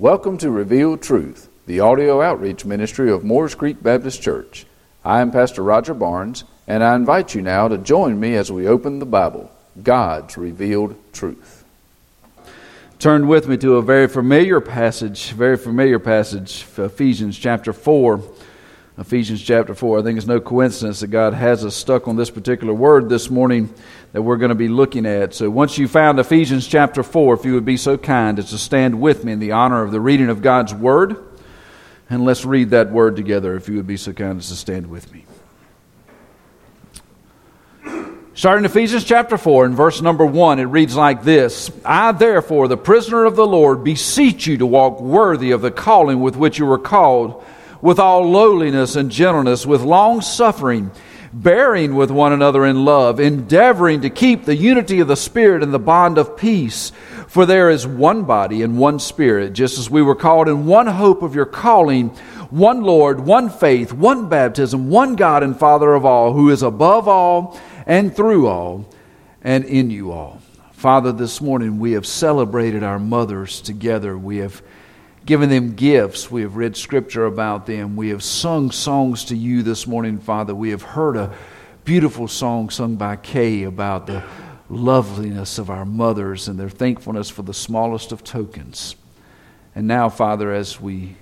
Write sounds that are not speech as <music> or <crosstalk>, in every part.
Welcome to Revealed Truth, the audio outreach ministry of Moores Creek Baptist Church. I am Pastor Roger Barnes, and I invite you now to join me as we open the Bible, God's revealed truth. Turn with me to a very familiar passage, very familiar passage, Ephesians chapter 4. Ephesians chapter 4. I think it's no coincidence that God has us stuck on this particular word this morning that we're going to be looking at. So once you found Ephesians chapter 4, if you would be so kind as to stand with me in the honor of the reading of God's word, and let's read that word together, if you would be so kind as to stand with me. Starting Ephesians chapter 4 and verse number 1, it reads like this I, therefore, the prisoner of the Lord, beseech you to walk worthy of the calling with which you were called with all lowliness and gentleness, with long suffering, bearing with one another in love, endeavoring to keep the unity of the Spirit in the bond of peace. For there is one body and one Spirit, just as we were called in one hope of your calling, one Lord, one faith, one baptism, one God and Father of all, who is above all and through all and in you all. Father, this morning we have celebrated our mothers together. We have given them gifts. We have read scripture about them. We have sung songs to you this morning, Father. We have heard a beautiful song sung by Kay about the loveliness of our mothers and their thankfulness for the smallest of tokens. And now, Father, as we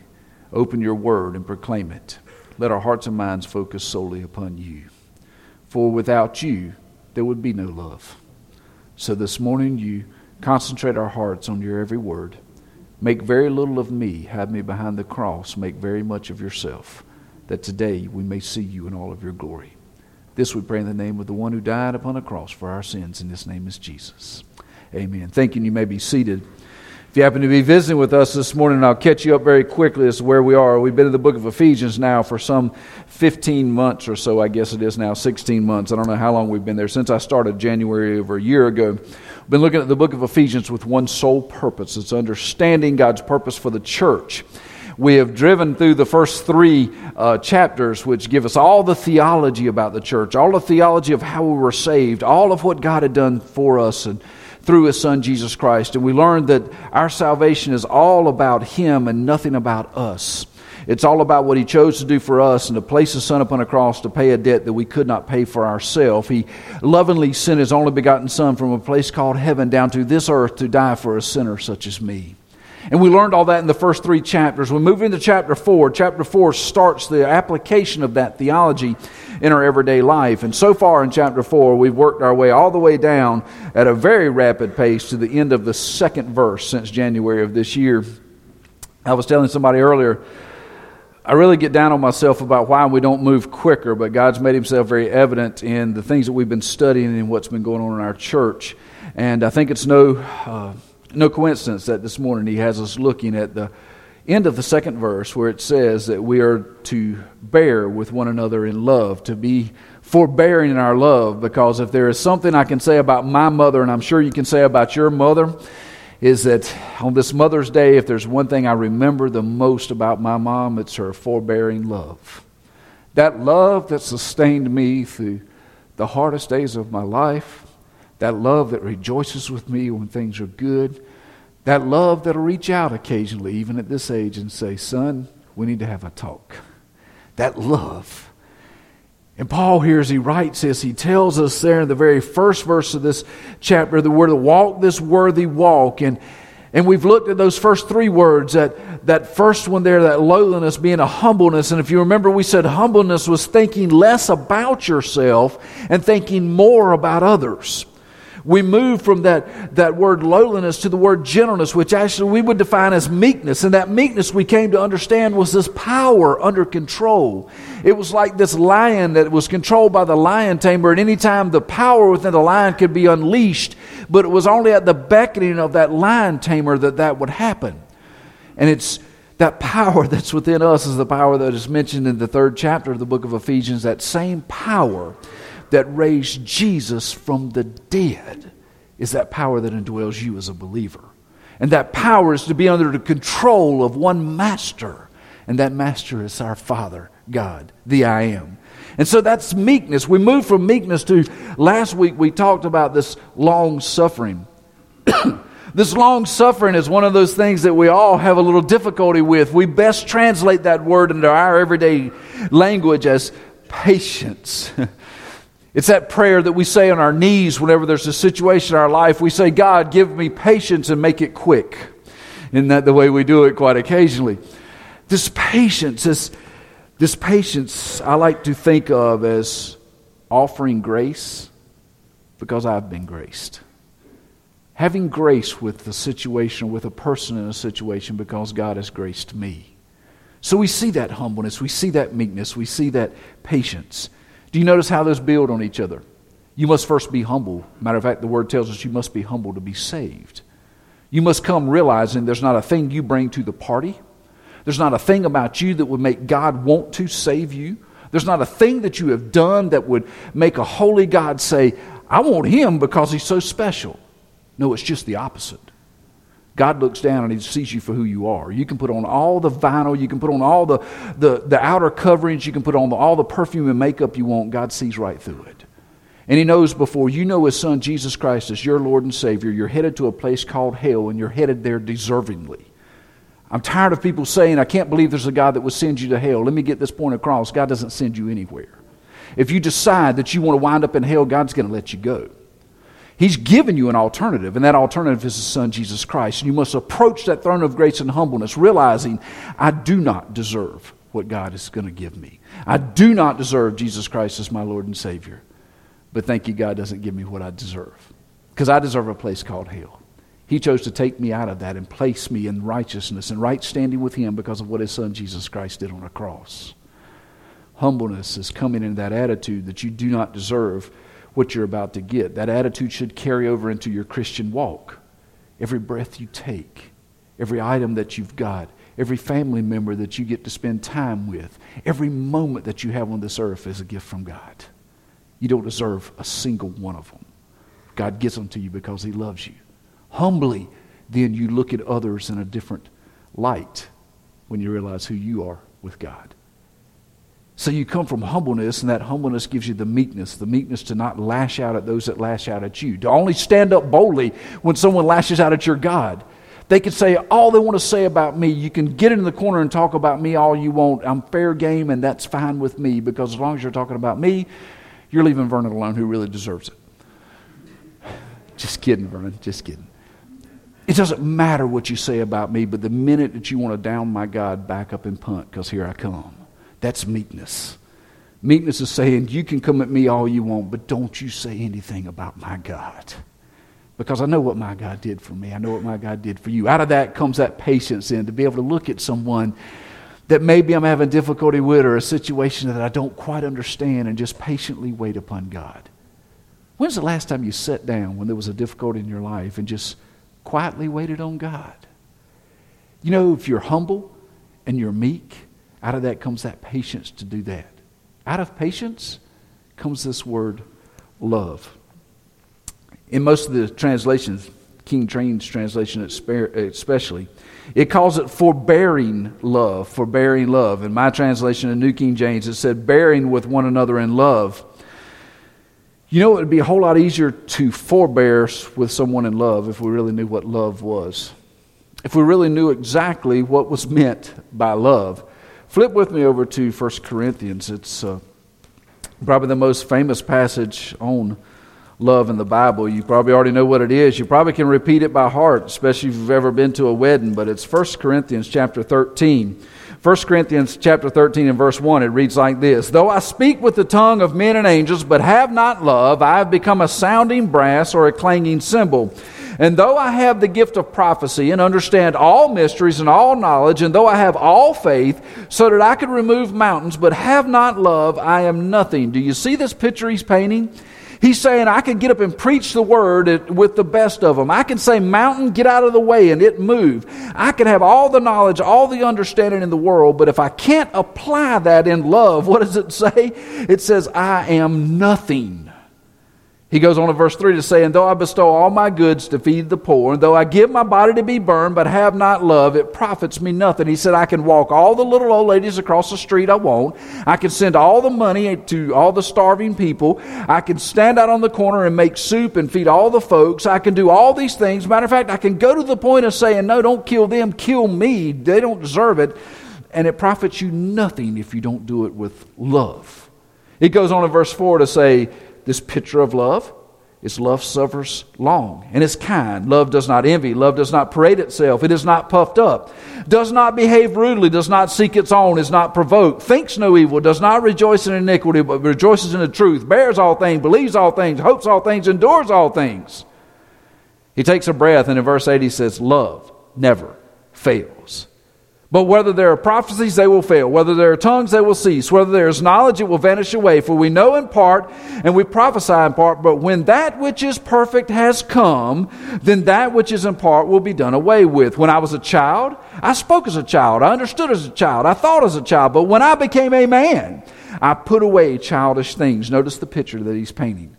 open your word and proclaim it, let our hearts and minds focus solely upon you. For without you, there would be no love. So this morning, you concentrate our hearts on your every word. Make very little of me, have me behind the cross, make very much of yourself, that today we may see you in all of your glory. This we pray in the name of the one who died upon a cross for our sins, and his name is Jesus. Amen. Thank you, you may be seated. If you happen to be visiting with us this morning, I'll catch you up very quickly as to where we are. We've been in the book of Ephesians now for some 15 months or so, I guess it is now, 16 months. I don't know how long we've been there. Since I started January over a year ago, We've been looking at the book of Ephesians with one sole purpose it's understanding God's purpose for the church. We have driven through the first three uh, chapters, which give us all the theology about the church, all the theology of how we were saved, all of what God had done for us and through His Son Jesus Christ. And we learned that our salvation is all about Him and nothing about us. It's all about what He chose to do for us and to place His Son upon a cross to pay a debt that we could not pay for ourselves. He lovingly sent His only begotten Son from a place called heaven down to this earth to die for a sinner such as me. And we learned all that in the first three chapters. We move into chapter four. Chapter four starts the application of that theology in our everyday life. And so far in chapter four, we've worked our way all the way down at a very rapid pace to the end of the second verse since January of this year. I was telling somebody earlier I really get down on myself about why we don't move quicker, but God's made himself very evident in the things that we've been studying and what's been going on in our church. And I think it's no, uh, no coincidence that this morning he has us looking at the end of the second verse where it says that we are to bear with one another in love, to be forbearing in our love, because if there is something I can say about my mother, and I'm sure you can say about your mother, is that on this Mother's Day, if there's one thing I remember the most about my mom, it's her forbearing love. That love that sustained me through the hardest days of my life, that love that rejoices with me when things are good, that love that'll reach out occasionally, even at this age, and say, Son, we need to have a talk. That love and Paul here, as he writes this, he tells us there in the very first verse of this chapter that we're to walk this worthy walk. And, and we've looked at those first three words, that, that first one there, that lowliness being a humbleness. And if you remember, we said humbleness was thinking less about yourself and thinking more about others we move from that, that word lowliness to the word gentleness, which actually we would define as meekness. And that meekness we came to understand was this power under control. It was like this lion that was controlled by the lion tamer, and any time the power within the lion could be unleashed, but it was only at the beckoning of that lion tamer that that would happen. And it's that power <laughs> that's within us is the power that is mentioned in the third chapter of the book of Ephesians, that same power that raised Jesus from the dead is that power that indwells you as a believer. And that power is to be under the control of one master. And that master is our Father, God, the I am. And so that's meekness. We move from meekness to last week we talked about this long suffering. <coughs> This long suffering is one of those things that we all have a little difficulty with. We best translate that word into our everyday language as patience. <laughs> It's that prayer that we say on our knees whenever there's a situation in our life. We say, God, give me patience and make it quick. Isn't that the way we do it quite occasionally? This patience, this, this patience, I like to think of as offering grace because I've been graced. Having grace with the situation, with a person in a situation because God has graced me. So we see that humbleness, we see that meekness, we see that patience. Do you notice how those build on each other? You must first be humble. Matter of fact, the word tells us you must be humble to be saved. You must come realizing there's not a thing you bring to the party. There's not a thing about you that would make God want to save you. There's not a thing that you have done that would make a holy God say, I want him because he's so special. No, it's just the opposite. God looks down and he sees you for who you are. You can put on all the vinyl, you can put on all the, the, the outer coverings, you can put on the, all the perfume and makeup you want. God sees right through it. And he knows before you know his son Jesus Christ as your Lord and Savior, you're headed to a place called hell and you're headed there deservingly. I'm tired of people saying, I can't believe there's a God that would send you to hell. Let me get this point across. God doesn't send you anywhere. If you decide that you want to wind up in hell, God's going to let you go. He's given you an alternative, and that alternative is His Son, Jesus Christ. And you must approach that throne of grace and humbleness, realizing I do not deserve what God is going to give me. I do not deserve Jesus Christ as my Lord and Savior. But thank you, God doesn't give me what I deserve. Because I deserve a place called hell. He chose to take me out of that and place me in righteousness and right standing with Him because of what His Son Jesus Christ did on a cross. Humbleness is coming in that attitude that you do not deserve what you're about to get. That attitude should carry over into your Christian walk. Every breath you take, every item that you've got, every family member that you get to spend time with, every moment that you have on this earth is a gift from God. You don't deserve a single one of them. God gives them to you because He loves you. Humbly, then you look at others in a different light when you realize who you are with God. So you come from humbleness, and that humbleness gives you the meekness the meekness to not lash out at those that lash out at you, to only stand up boldly when someone lashes out at your God. They can say all they want to say about me. You can get in the corner and talk about me all you want. I'm fair game, and that's fine with me because as long as you're talking about me, you're leaving Vernon alone, who really deserves it. Just kidding, Vernon. Just kidding. It doesn't matter what you say about me, but the minute that you want to down my God, back up and punt because here I come. That's meekness. Meekness is saying, You can come at me all you want, but don't you say anything about my God. Because I know what my God did for me. I know what my God did for you. Out of that comes that patience in to be able to look at someone that maybe I'm having difficulty with or a situation that I don't quite understand and just patiently wait upon God. When's the last time you sat down when there was a difficulty in your life and just quietly waited on God? You know, if you're humble and you're meek, out of that comes that patience to do that. Out of patience comes this word love. In most of the translations, King James translation especially, it calls it forbearing love, forbearing love. In my translation in New King James, it said bearing with one another in love. You know, it would be a whole lot easier to forbear with someone in love if we really knew what love was. If we really knew exactly what was meant by love. Flip with me over to 1 Corinthians. It's uh, probably the most famous passage on love in the Bible. You probably already know what it is. You probably can repeat it by heart, especially if you've ever been to a wedding, but it's 1 Corinthians chapter 13. 1 Corinthians chapter 13 and verse 1, it reads like this Though I speak with the tongue of men and angels, but have not love, I have become a sounding brass or a clanging cymbal. And though I have the gift of prophecy and understand all mysteries and all knowledge, and though I have all faith so that I could remove mountains, but have not love, I am nothing. Do you see this picture he's painting? He's saying, I can get up and preach the word with the best of them. I can say, Mountain, get out of the way, and it move. I can have all the knowledge, all the understanding in the world, but if I can't apply that in love, <laughs> what does it say? It says, I am nothing. He goes on to verse 3 to say, And though I bestow all my goods to feed the poor, and though I give my body to be burned, but have not love, it profits me nothing. He said, I can walk all the little old ladies across the street I want. I can send all the money to all the starving people. I can stand out on the corner and make soup and feed all the folks. I can do all these things. Matter of fact, I can go to the point of saying, No, don't kill them, kill me. They don't deserve it. And it profits you nothing if you don't do it with love. It goes on in verse 4 to say, this picture of love is love suffers long and is kind. Love does not envy. Love does not parade itself. It is not puffed up. Does not behave rudely. Does not seek its own. Is not provoked. Thinks no evil. Does not rejoice in iniquity, but rejoices in the truth. Bears all things. Believes all things. Hopes all things. Endures all things. He takes a breath and in verse 8 he says, Love never fails. But whether there are prophecies, they will fail. Whether there are tongues, they will cease. Whether there is knowledge, it will vanish away. For we know in part and we prophesy in part. But when that which is perfect has come, then that which is in part will be done away with. When I was a child, I spoke as a child. I understood as a child. I thought as a child. But when I became a man, I put away childish things. Notice the picture that he's painting.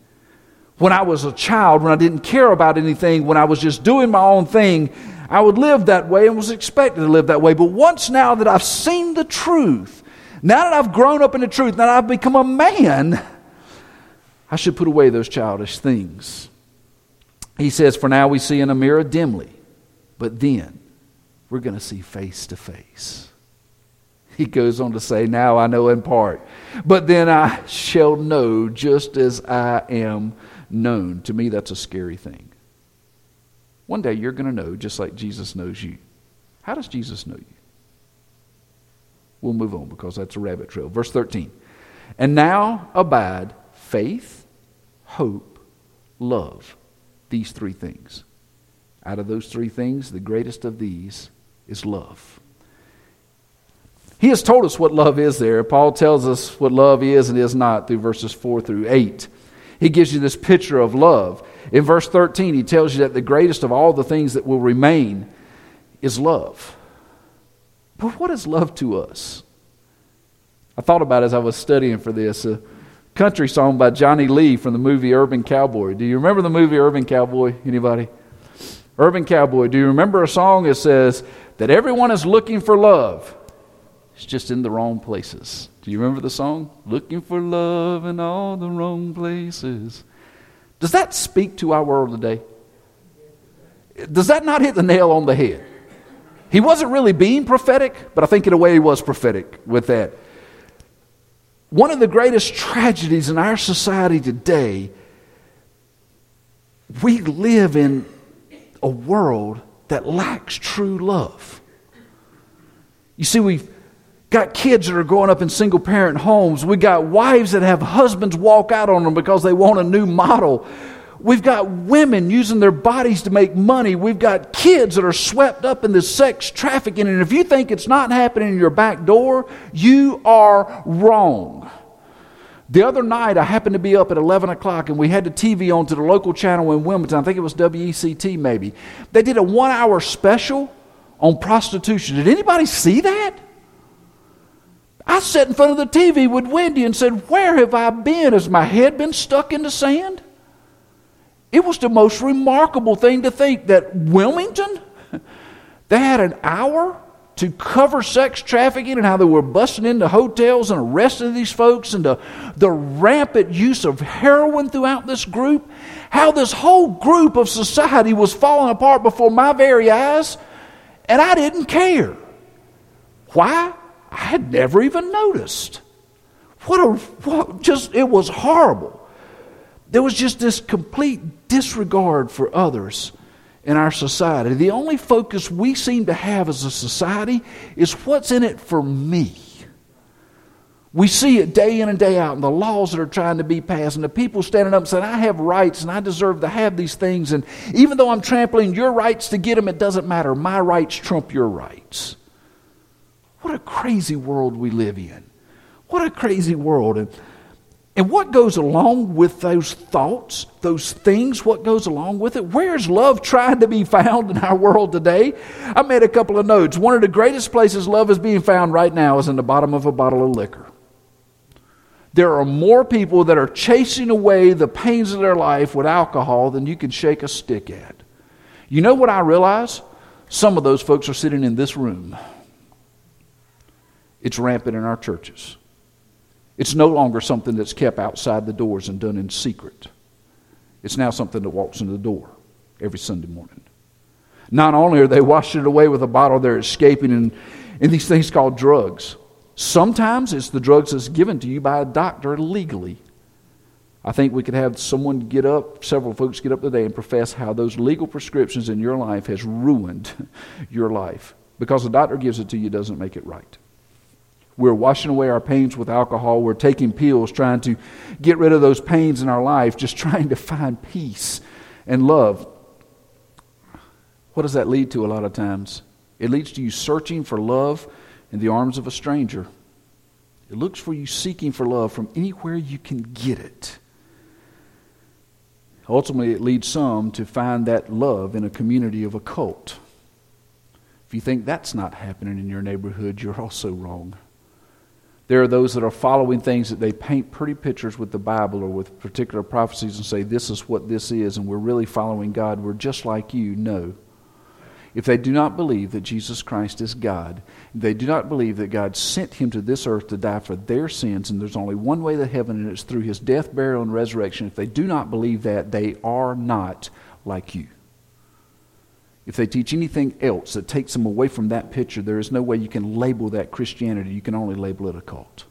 When I was a child, when I didn't care about anything, when I was just doing my own thing, I would live that way and was expected to live that way. But once now that I've seen the truth, now that I've grown up in the truth, now that I've become a man, I should put away those childish things. He says, For now we see in a mirror dimly, but then we're going to see face to face. He goes on to say, Now I know in part, but then I shall know just as I am known. To me, that's a scary thing. One day you're going to know just like Jesus knows you. How does Jesus know you? We'll move on because that's a rabbit trail. Verse 13. And now abide faith, hope, love. These three things. Out of those three things, the greatest of these is love. He has told us what love is there. Paul tells us what love is and is not through verses 4 through 8. He gives you this picture of love. In verse 13, he tells you that the greatest of all the things that will remain is love. But what is love to us? I thought about as I was studying for this a country song by Johnny Lee from the movie Urban Cowboy. Do you remember the movie Urban Cowboy? Anybody? Urban Cowboy. Do you remember a song that says that everyone is looking for love? It's just in the wrong places. Do you remember the song? Looking for love in all the wrong places. Does that speak to our world today? Does that not hit the nail on the head? He wasn't really being prophetic, but I think in a way he was prophetic with that. One of the greatest tragedies in our society today, we live in a world that lacks true love. You see, we've got kids that are growing up in single parent homes. We got wives that have husbands walk out on them because they want a new model. We've got women using their bodies to make money. We've got kids that are swept up in this sex trafficking. And if you think it's not happening in your back door, you are wrong. The other night, I happened to be up at 11 o'clock and we had the TV on to the local channel in Wilmington. I think it was WECT maybe. They did a one hour special on prostitution. Did anybody see that? I sat in front of the TV with Wendy and said, Where have I been? Has my head been stuck in the sand? It was the most remarkable thing to think that Wilmington, they had an hour to cover sex trafficking and how they were busting into hotels and arresting these folks and the, the rampant use of heroin throughout this group. How this whole group of society was falling apart before my very eyes, and I didn't care. Why? I had never even noticed. What a, what, just, it was horrible. There was just this complete disregard for others in our society. The only focus we seem to have as a society is what's in it for me. We see it day in and day out, and the laws that are trying to be passed, and the people standing up and saying, I have rights and I deserve to have these things. And even though I'm trampling your rights to get them, it doesn't matter. My rights trump your rights. What a crazy world we live in. What a crazy world. And, and what goes along with those thoughts, those things, what goes along with it? Where's love trying to be found in our world today? I made a couple of notes. One of the greatest places love is being found right now is in the bottom of a bottle of liquor. There are more people that are chasing away the pains of their life with alcohol than you can shake a stick at. You know what I realize? Some of those folks are sitting in this room. It's rampant in our churches. It's no longer something that's kept outside the doors and done in secret. It's now something that walks into the door every Sunday morning. Not only are they washing it away with a bottle, they're escaping in, in these things called drugs. Sometimes it's the drugs that's given to you by a doctor legally. I think we could have someone get up, several folks get up today and profess how those legal prescriptions in your life has ruined <laughs> your life. Because the doctor gives it to you doesn't make it right. We're washing away our pains with alcohol. We're taking pills, trying to get rid of those pains in our life, just <laughs> trying to find peace and love. What does that lead to a lot of times? It leads to you searching for love in the arms of a stranger. It looks for you seeking for love from anywhere you can get it. Ultimately, it leads some to find that love in a community of a cult. If you think that's not happening in your neighborhood, you're also wrong. There are those that are following things that they paint pretty pictures with the Bible or with particular prophecies and say, This is what this is, and we're really following God. We're just like you. No. If they do not believe that Jesus Christ is God, they do not believe that God sent him to this earth to die for their sins, and there's only one way to heaven, and it's through his death, burial, and resurrection. If they do not believe that, they are not like you. If they teach anything else that takes them away from that picture, there is no way you can label that Christianity. You can only label it a cult.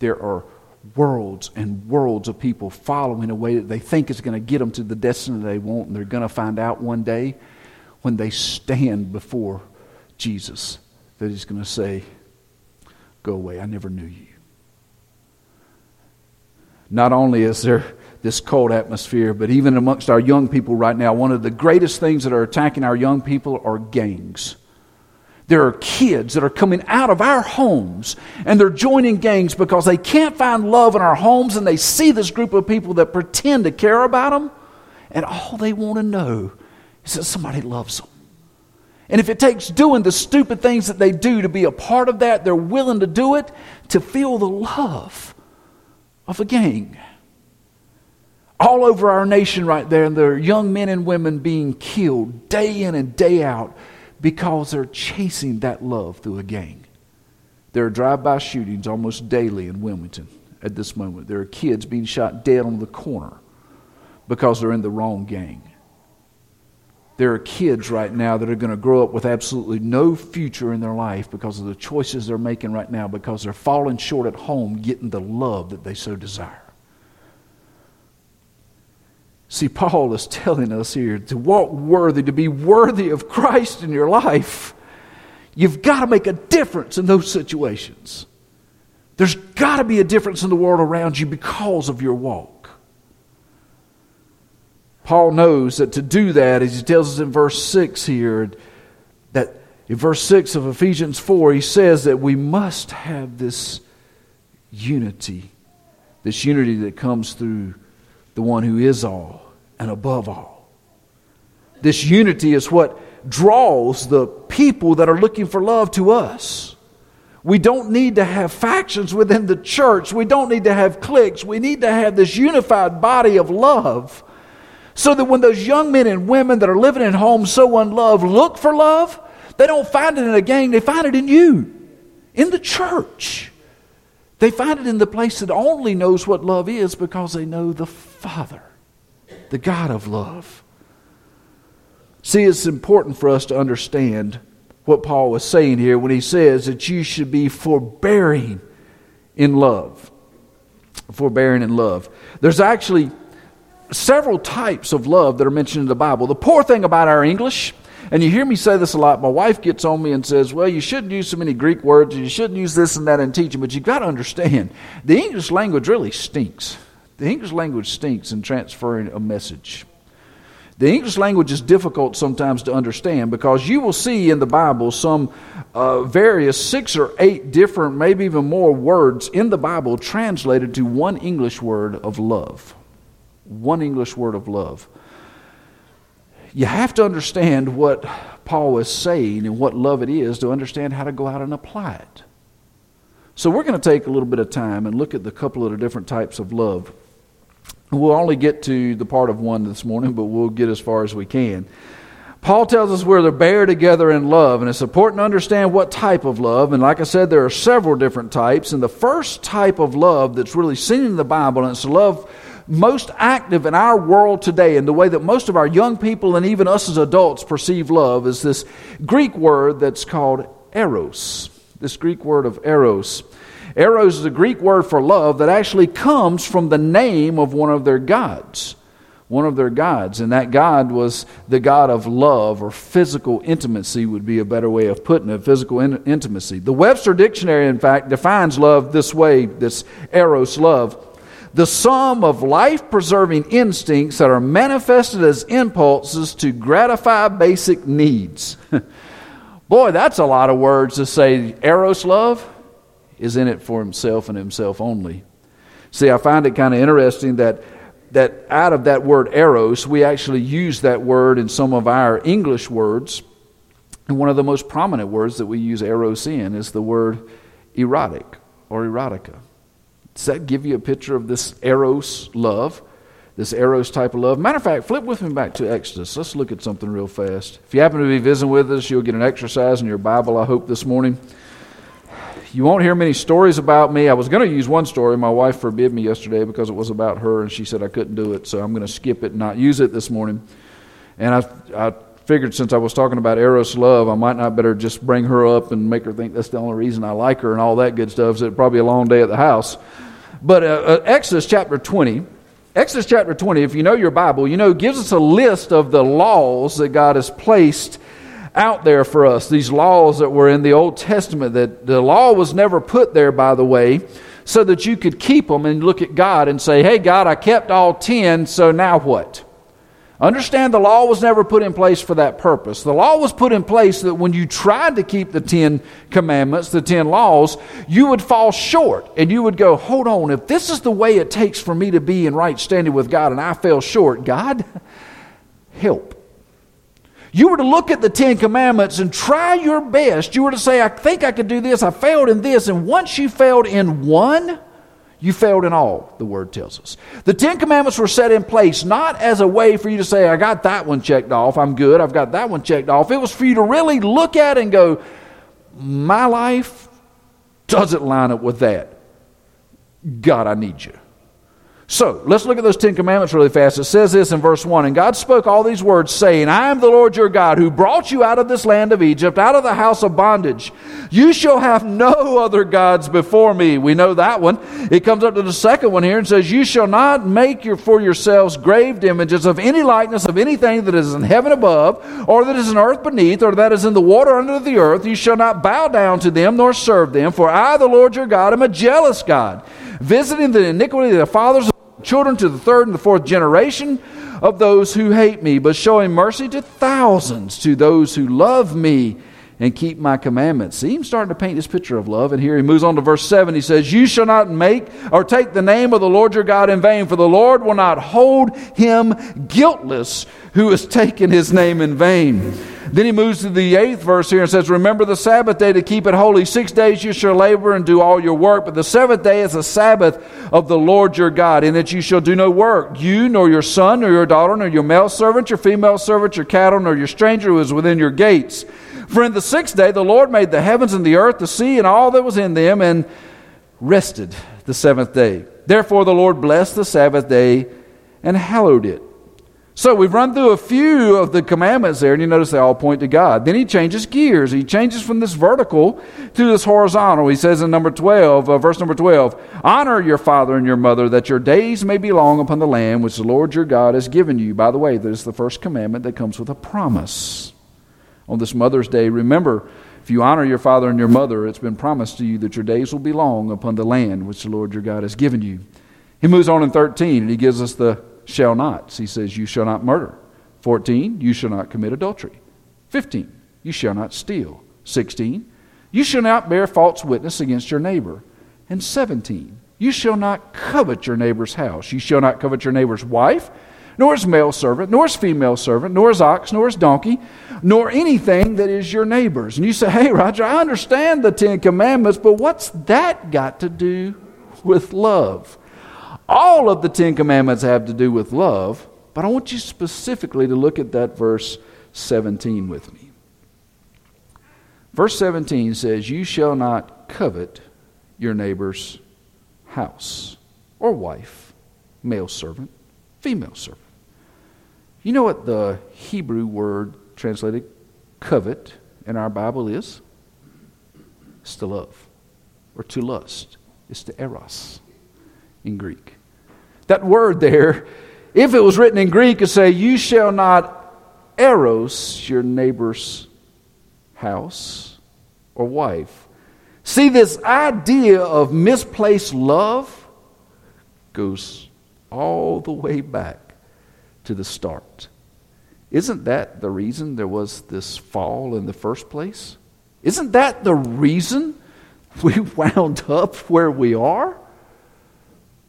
There are worlds and worlds of people following a way that they think is going to get them to the destiny they want, and they're going to find out one day when they stand before Jesus that he's going to say, Go away, I never knew you. Not only is there this cold atmosphere, but even amongst our young people right now, one of the greatest things that are attacking our young people are gangs. There are kids that are coming out of our homes and they're joining gangs because they can't find love in our homes and they see this group of people that pretend to care about them, and all they want to know is that somebody loves them. And if it takes doing the stupid things that they do to be a part of that, they're willing to do it to feel the love of a gang. All over our nation, right there, and there are young men and women being killed day in and day out because they're chasing that love through a gang. There are drive by shootings almost daily in Wilmington at this moment. There are kids being shot dead on the corner because they're in the wrong gang. There are kids right now that are going to grow up with absolutely no future in their life because of the choices they're making right now because they're falling short at home getting the love that they so desire. See, Paul is telling us here to walk worthy, to be worthy of Christ in your life. You've got to make a difference in those situations. There's got to be a difference in the world around you because of your walk. Paul knows that to do that, as he tells us in verse 6 here, that in verse 6 of Ephesians 4, he says that we must have this unity, this unity that comes through the one who is all and above all. This unity is what draws the people that are looking for love to us. We don't need to have factions within the church. We don't need to have cliques. We need to have this unified body of love so that when those young men and women that are living in homes so unloved look for love, they don't find it in a gang, they find it in you, in the church. They find it in the place that only knows what love is because they know the Father, the God of love. See, it's important for us to understand what Paul was saying here when he says that you should be forbearing in love. Forbearing in love. There's actually several types of love that are mentioned in the Bible. The poor thing about our English, and you hear me say this a lot, my wife gets on me and says, Well, you shouldn't use so many Greek words, and you shouldn't use this and that in teaching, but you've got to understand the English language really stinks. The English language stinks in transferring a message. The English language is difficult sometimes to understand because you will see in the Bible some uh, various six or eight different, maybe even more words in the Bible translated to one English word of love one English word of love. You have to understand what Paul is saying and what love it is to understand how to go out and apply it. So we're going to take a little bit of time and look at the couple of the different types of love. We'll only get to the part of one this morning, but we'll get as far as we can. Paul tells us we're to bear together in love, and it's important to understand what type of love. And like I said, there are several different types. And the first type of love that's really seen in the Bible, and it's love most active in our world today, and the way that most of our young people and even us as adults perceive love, is this Greek word that's called eros. This Greek word of eros. Eros is a Greek word for love that actually comes from the name of one of their gods one of their gods. And that God was the God of love or physical intimacy, would be a better way of putting it physical in- intimacy. The Webster Dictionary, in fact, defines love this way this eros love. The sum of life preserving instincts that are manifested as impulses to gratify basic needs. <laughs> Boy, that's a lot of words to say eros love is in it for himself and himself only. See, I find it kind of interesting that that out of that word eros, we actually use that word in some of our English words. And one of the most prominent words that we use eros in is the word erotic or erotica. Does that give you a picture of this eros love? This eros type of love. Matter of fact, flip with me back to Exodus. Let's look at something real fast. If you happen to be visiting with us, you'll get an exercise in your Bible, I hope, this morning. You won't hear many stories about me. I was going to use one story. My wife forbid me yesterday because it was about her, and she said I couldn't do it, so I'm going to skip it and not use it this morning. And I, I figured since I was talking about Eros love, I might not better just bring her up and make her think that's the only reason I like her and all that good stuff. So it'd probably a long day at the house. But uh, uh, Exodus chapter 20, Exodus chapter 20, if you know your Bible, you know, gives us a list of the laws that God has placed out there for us, these laws that were in the Old Testament, that the law was never put there, by the way, so that you could keep them and look at God and say, hey, God, I kept all 10, so now what? Understand the law was never put in place for that purpose. The law was put in place that when you tried to keep the Ten Commandments, the Ten Laws, you would fall short and you would go, Hold on, if this is the way it takes for me to be in right standing with God and I fell short, God, help you were to look at the Ten Commandments and try your best. You were to say, I think I could do this. I failed in this. And once you failed in one, you failed in all, the word tells us. The Ten Commandments were set in place not as a way for you to say, I got that one checked off. I'm good. I've got that one checked off. It was for you to really look at and go, My life doesn't line up with that. God, I need you. So let's look at those Ten Commandments really fast. It says this in verse 1 And God spoke all these words, saying, I am the Lord your God, who brought you out of this land of Egypt, out of the house of bondage. You shall have no other gods before me. We know that one. It comes up to the second one here and says, You shall not make your, for yourselves graved images of any likeness of anything that is in heaven above, or that is in earth beneath, or that is in the water under the earth. You shall not bow down to them nor serve them, for I, the Lord your God, am a jealous God, visiting the iniquity of the fathers children to the third and the fourth generation of those who hate me, but showing mercy to thousands, to those who love me and keep my commandments. See him starting to paint this picture of love. And here he moves on to verse 7. He says, You shall not make or take the name of the Lord your God in vain, for the Lord will not hold him guiltless who has taken his name in vain. Then he moves to the eighth verse here and says, Remember the Sabbath day to keep it holy. Six days you shall labor and do all your work, but the seventh day is a Sabbath of the Lord your God, in that you shall do no work. You, nor your son, nor your daughter, nor your male servant, your female servant, your cattle, nor your stranger who is within your gates. For in the sixth day the Lord made the heavens and the earth, the sea, and all that was in them, and rested the seventh day. Therefore the Lord blessed the Sabbath day and hallowed it. So we've run through a few of the commandments there, and you notice they all point to God. Then he changes gears. He changes from this vertical to this horizontal. He says in number 12, uh, verse number 12, Honor your father and your mother, that your days may be long upon the land which the Lord your God has given you. By the way, that is the first commandment that comes with a promise. On this Mother's Day, remember, if you honor your father and your mother, it's been promised to you that your days will be long upon the land which the Lord your God has given you. He moves on in 13, and he gives us the shall nots. He says, You shall not murder. 14, you shall not commit adultery. 15, you shall not steal. 16, you shall not bear false witness against your neighbor. And 17, you shall not covet your neighbor's house. You shall not covet your neighbor's wife, nor his male servant, nor his female servant, nor his ox, nor his donkey, nor anything that is your neighbor's. And you say, hey, Roger, I understand the Ten Commandments, but what's that got to do with love? All of the Ten Commandments have to do with love, but I want you specifically to look at that verse 17 with me. Verse 17 says, You shall not covet your neighbor's house or wife, male servant, female servant. You know what the Hebrew word translated covet in our Bible is? It's to love or to lust. It's to eros in Greek. That word there, if it was written in Greek, it'd say, You shall not eros your neighbor's house or wife. See, this idea of misplaced love goes all the way back to the start. Isn't that the reason there was this fall in the first place? Isn't that the reason we <laughs> wound up where we are?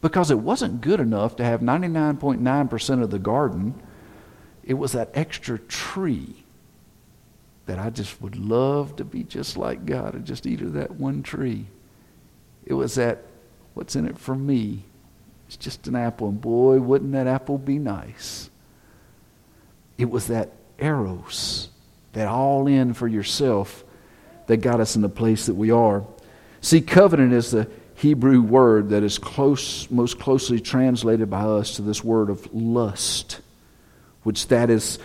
Because it wasn't good enough to have 99.9% of the garden. It was that extra tree that I just would love to be just like God and just eat of that one tree. It was that, what's in it for me? It's just an apple, and boy, wouldn't that apple be nice? It was that eros, that all in for yourself, that got us in the place that we are. See, covenant is the Hebrew word that is close, most closely translated by us to this word of lust, which that is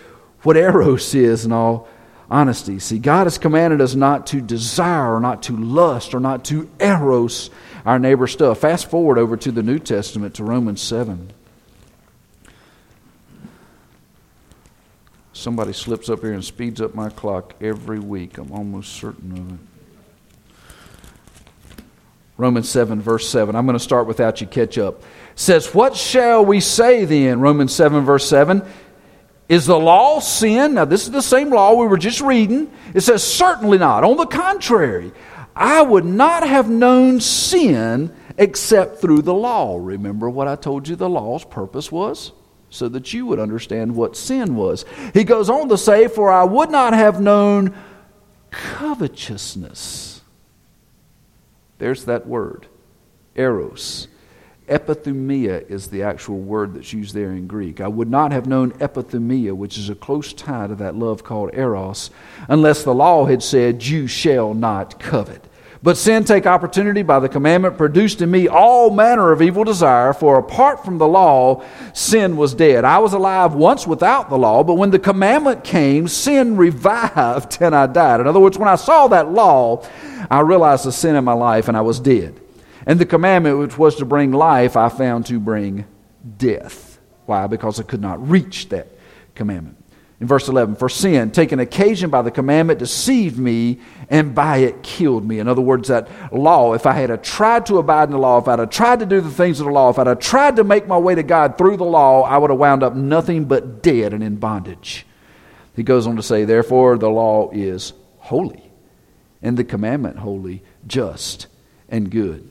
what eros is in all honesty. See, God has commanded us not to desire or not to lust or not to eros our neighbor's stuff. Fast forward over to the New Testament to Romans 7. Somebody slips up here and speeds up my clock every week. I'm almost certain of it. Romans 7, verse 7. I'm going to start without you catch up. It says, What shall we say then? Romans 7, verse 7. Is the law sin? Now, this is the same law we were just reading. It says, Certainly not. On the contrary, I would not have known sin except through the law. Remember what I told you the law's purpose was? so that you would understand what sin was. He goes on to say, For I would not have known covetousness. There's that word, eros. Epithumia is the actual word that's used there in Greek. I would not have known epithumia, which is a close tie to that love called eros, unless the law had said, You shall not covet. But sin take opportunity by the commandment produced in me all manner of evil desire, for apart from the law, sin was dead. I was alive once without the law, but when the commandment came, sin revived <laughs> and I died. In other words, when I saw that law, I realized the sin in my life and I was dead. And the commandment, which was to bring life, I found to bring death. Why? Because I could not reach that commandment. In verse 11, for sin, taken occasion by the commandment, deceived me, and by it killed me. In other words, that law, if I had tried to abide in the law, if I'd tried to do the things of the law, if I'd tried to make my way to God through the law, I would have wound up nothing but dead and in bondage. He goes on to say, therefore, the law is holy, and the commandment holy, just, and good.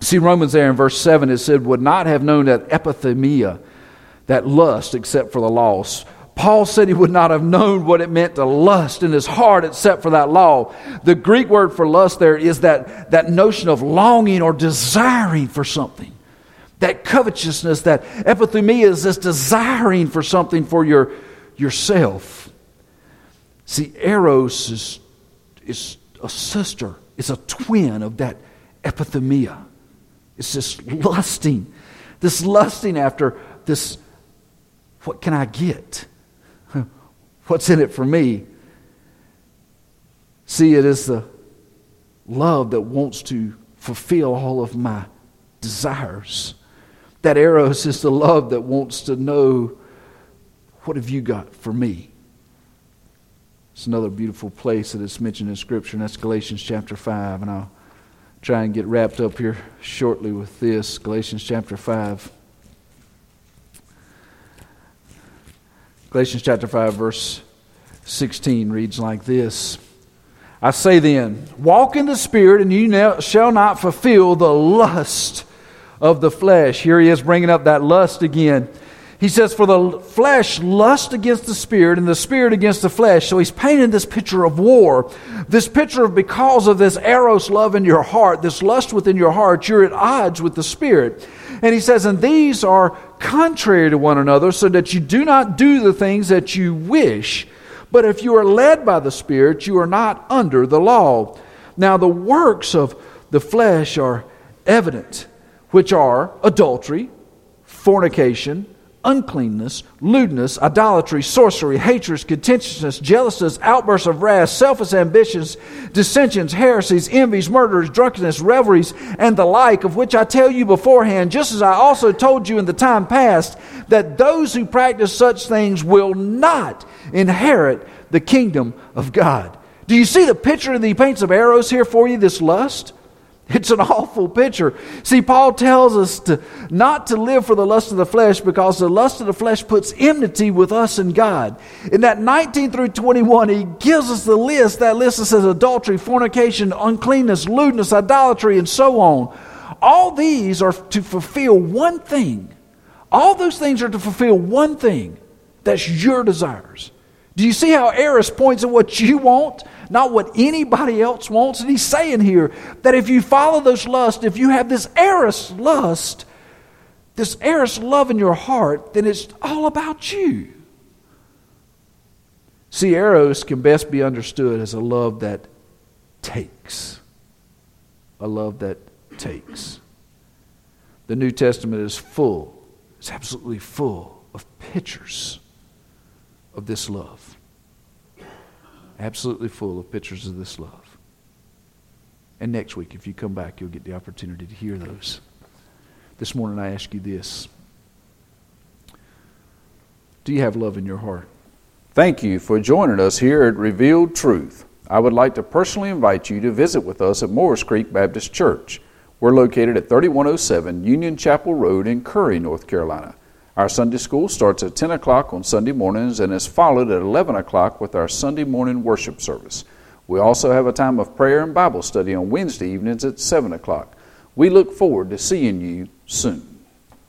See, Romans there in verse 7, it said, would not have known that epithumia, that lust, except for the law. Paul said he would not have known what it meant to lust in his heart except for that law. The Greek word for lust there is that, that notion of longing or desiring for something. That covetousness, that epithumia is this desiring for something for your, yourself. See, Eros is, is a sister, it's a twin of that epithumia. It's this lusting, this lusting after this, what can I get? What's in it for me? See, it is the love that wants to fulfill all of my desires. That eros is the love that wants to know what have you got for me? It's another beautiful place that is mentioned in Scripture, and that's Galatians chapter 5. And I'll try and get wrapped up here shortly with this. Galatians chapter 5. Galatians chapter 5, verse 16 reads like this I say then, walk in the Spirit, and you shall not fulfill the lust of the flesh. Here he is bringing up that lust again. He says, For the flesh lust against the spirit, and the spirit against the flesh. So he's painting this picture of war. This picture of because of this eros love in your heart, this lust within your heart, you're at odds with the spirit. And he says, And these are contrary to one another, so that you do not do the things that you wish. But if you are led by the Spirit, you are not under the law. Now, the works of the flesh are evident, which are adultery, fornication, uncleanness, lewdness, idolatry, sorcery, hatred, contentiousness, jealousies, outbursts of wrath, selfish ambitions, dissensions, heresies, envies, murders, drunkenness, revelries, and the like, of which I tell you beforehand, just as I also told you in the time past, that those who practice such things will not inherit the kingdom of God. Do you see the picture that he paints of eros here for you, this lust? <laughs> It's an awful picture. See, Paul tells us to not to live for the lust of the flesh because the lust of the flesh puts enmity with us and God. In that 19 through 21, he gives us the list. That list says adultery, fornication, uncleanness, lewdness, idolatry, and so on. All these are to fulfill one thing. All those things are to fulfill one thing. That's your desires. Do you see how Eros points at what you want? Not what anybody else wants. And he's saying here that if you follow those lusts, if you have this eros lust, this eros love in your heart, then it's all about you. See, eros can best be understood as a love that takes. A love that takes. The New Testament is full, it's absolutely full of pictures of this love absolutely full of pictures of this love. And next week, if you come back, you'll get the opportunity to hear those. This morning, I ask you this Do you have love in your heart? Thank you for joining us here at Revealed Truth. I would like to personally invite you to visit with us at Morris Creek Baptist Church. We're located at 3107 Union Chapel Road in Curry, North Carolina. Our Sunday school starts at 10 o'clock on Sunday mornings and is followed at 11 o'clock with our Sunday morning worship service. We also have a time of prayer and Bible study on Wednesday evenings at 7 o'clock. We look forward to seeing you soon.